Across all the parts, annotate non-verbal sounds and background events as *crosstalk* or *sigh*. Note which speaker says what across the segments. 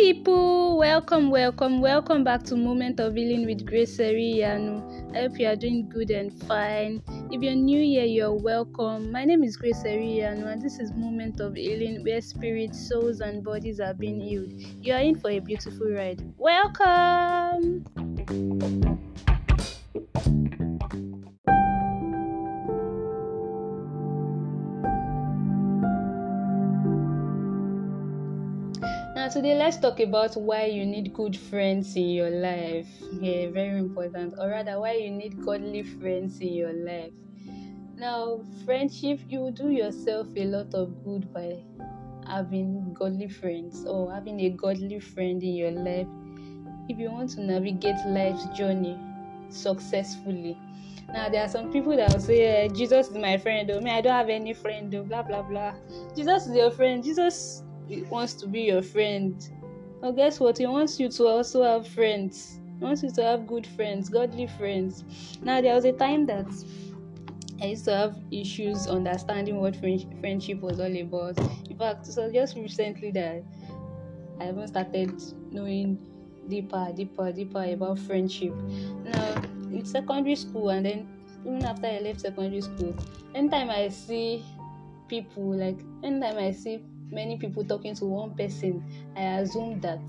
Speaker 1: people, welcome, welcome, welcome back to Moment of Healing with Grace Seriyanu. I hope you are doing good and fine. If you're new here, you're welcome. My name is Grace Seriyanu, and this is Moment of Healing where spirits, souls, and bodies are being healed. You are in for a beautiful ride. Welcome! Now, today, let's talk about why you need good friends in your life. Yeah, very important. Or rather, why you need godly friends in your life. Now, friendship, you do yourself a lot of good by having godly friends or having a godly friend in your life if you want to navigate life's journey successfully. Now there are some people that will say, eh, Jesus is my friend, or me, I don't have any friend, or blah blah blah. Jesus is your friend. Jesus wants to be your friend. Well, guess what? He wants you to also have friends. He wants you to have good friends, godly friends. Now, there was a time that I used to have issues understanding what friendship was all about. In fact, so just recently that I haven't started knowing deeper, deeper, deeper about friendship. Now, in secondary school, and then even after I left secondary school, anytime I see people, like anytime I see many people talking to one person, I assume that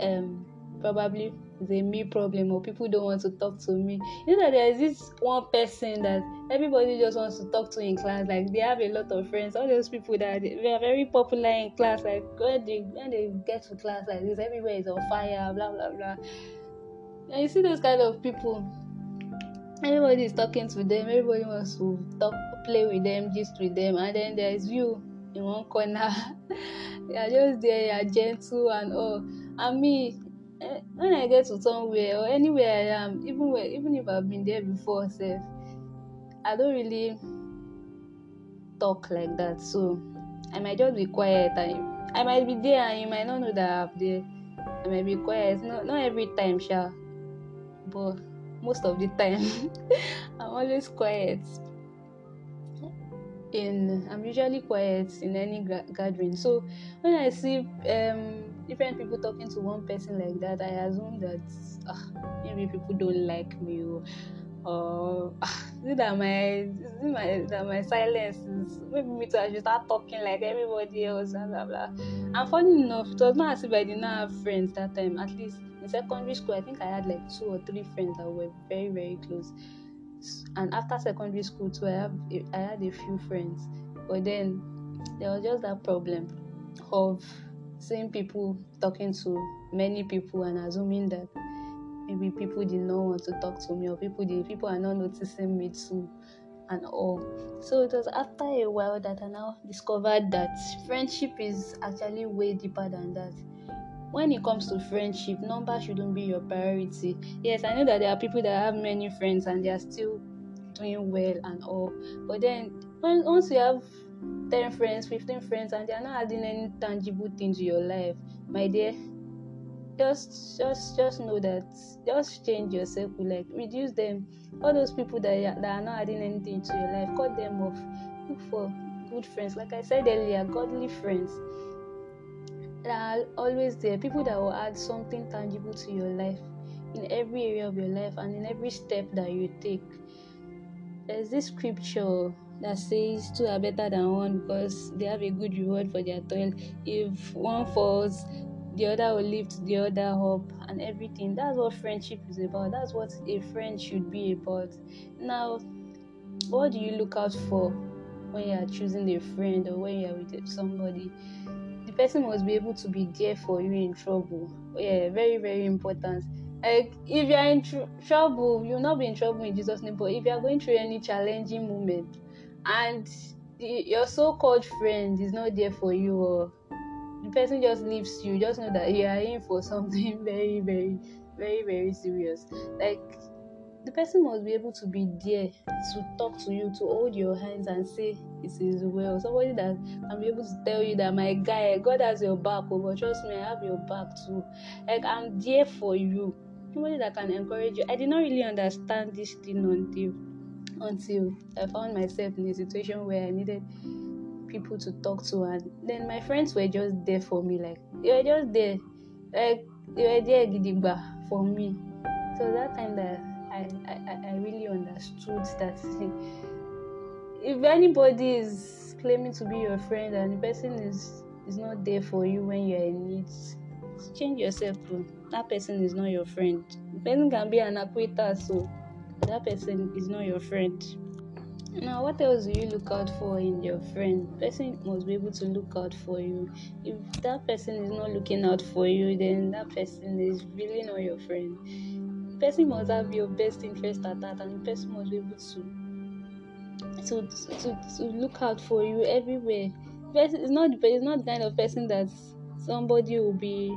Speaker 1: um probably a me problem or people don't want to talk to me. You know that there is this one person that everybody just wants to talk to in class. Like they have a lot of friends. All those people that they are very popular in class. Like when they when they get to class like this, everywhere is on fire. Blah blah blah. And you see those kind of people. Everybody is talking to them. Everybody wants to talk, play with them, gist with them, and then there is you in one corner. *laughs* you are just there, you are gentle and all. And me, eh, when I get to somewhere or anywhere I am, even where, even if I've been there before, self, I don't really talk like that. So I might just be quiet I might be there and you might not know that I'm there. I might be quiet. Not not every time, sure. But most of the time *laughs* I'm always quiet in i'm usually quiet in any gra- gathering so when i see um different people talking to one person like that i assume that uh, maybe people don't like me or or is that my my that my silence is maybe me too I should start talking like everybody else blah blah. And funny enough, it was not as if I did not have friends that time. At least in secondary school, I think I had like two or three friends that were very very close and after secondary school too, I have I had a few friends, but then there was just that problem of seeing people talking to many people and assuming that maybe people did not want to talk to me or people did people are not noticing me too and all. So it was after a while that I now discovered that friendship is actually way deeper than that when it comes to friendship, number shouldn't be your priority. Yes, I know that there are people that have many friends and they are still doing well and all. But then once you have 10 friends, 15 friends, and they are not adding any tangible thing to your life, my dear, just just just know that just change yourself like reduce them all those people that, that are not adding anything to your life cut them off look for good friends like i said earlier godly friends that are always there, people that will add something tangible to your life in every area of your life and in every step that you take. There's this scripture that says two are better than one because they have a good reward for their toil. If one falls, the other will lift the other up and everything. That's what friendship is about. That's what a friend should be about. Now, what do you look out for when you are choosing a friend or when you are with somebody? Person must be able to be there for you in trouble. Yeah, very, very important. Like, if you're in tr- trouble, you'll not be in trouble in Jesus' name, but if you're going through any challenging moment and the, your so called friend is not there for you, or the person just leaves you, just know that you are in for *laughs* something very, very, very, very serious. Like, the person must be able to be there to talk to you, to hold your hands and say it is well. Somebody that can be able to tell you that my guy, God has your back, oh, but trust me, I have your back too. Like I'm there for you. Somebody that can encourage you. I did not really understand this thing until until I found myself in a situation where I needed people to talk to, and then my friends were just there for me. Like they were just there, like they were there for me. So that time that I, I, I really understood that if anybody is claiming to be your friend and the person is is not there for you when you're in need, change yourself. Bro. That person is not your friend. The person can be an acquaintance, so that person is not your friend. Now, what else do you look out for in your friend? Person must be able to look out for you. If that person is not looking out for you, then that person is really not your friend. The person must have your best interest at that, and the person must be able to to to, to look out for you everywhere. Person is not it's not the kind of person that somebody will be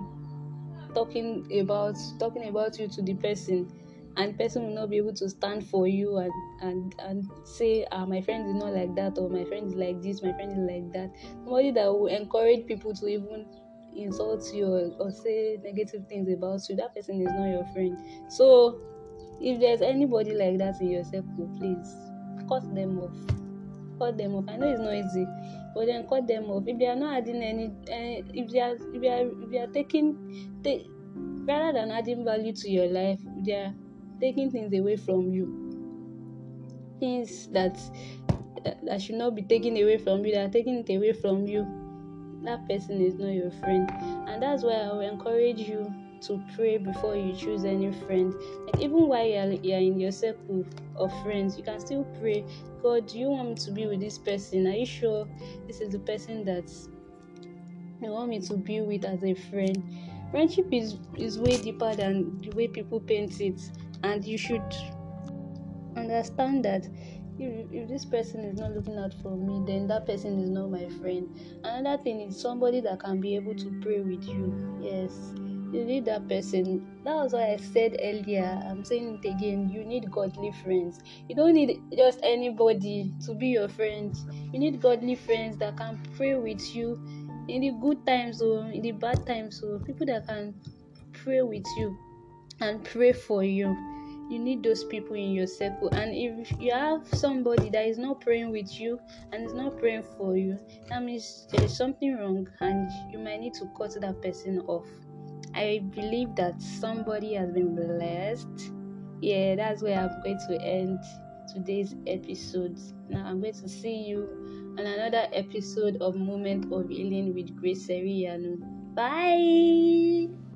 Speaker 1: talking about talking about you to the person and the person will not be able to stand for you and and and say ah my friend is not like that or my friend is like this my friend is like that somebody that will encourage people to even insult you or, or say negative things about you that person is not your friend. So if there's anybody like that in your circle please cut them off. Cut them off. I know it's not easy but then cut them off. If they are not adding any uh, if they are if they are if they are taking they, rather than adding value to your life they are taking things away from you. Things that that should not be taken away from you that are taking it away from you that person is not your friend. And that's why i will encourage you to pray before you choose any friend. Like even while you're, you're in your circle of friends you can still pray god do you want me to be with this person? Are you sure this is the person that you want me to be with as a friend? Friendship is is way deeper than the way people paint it. And you should understand that if, if this person is not looking out for me then that person is not my friend. Another thing is somebody that can be able to pray with you. Yes you need that person. That was why i said earlier i'm saying it again you need godly friends. You don't need just anybody to be your friend. You need godly friends that can pray with you in the good times or in the bad times or people that can pray with you and pray for you. You need those people in your circle. And if you have somebody that is not praying with you and is not praying for you, that means there is something wrong and you might need to cut that person off. I believe that somebody has been blessed. Yeah, that's where I'm going to end today's episode. Now I'm going to see you on another episode of Moment of Healing with Grace Seriano. Bye.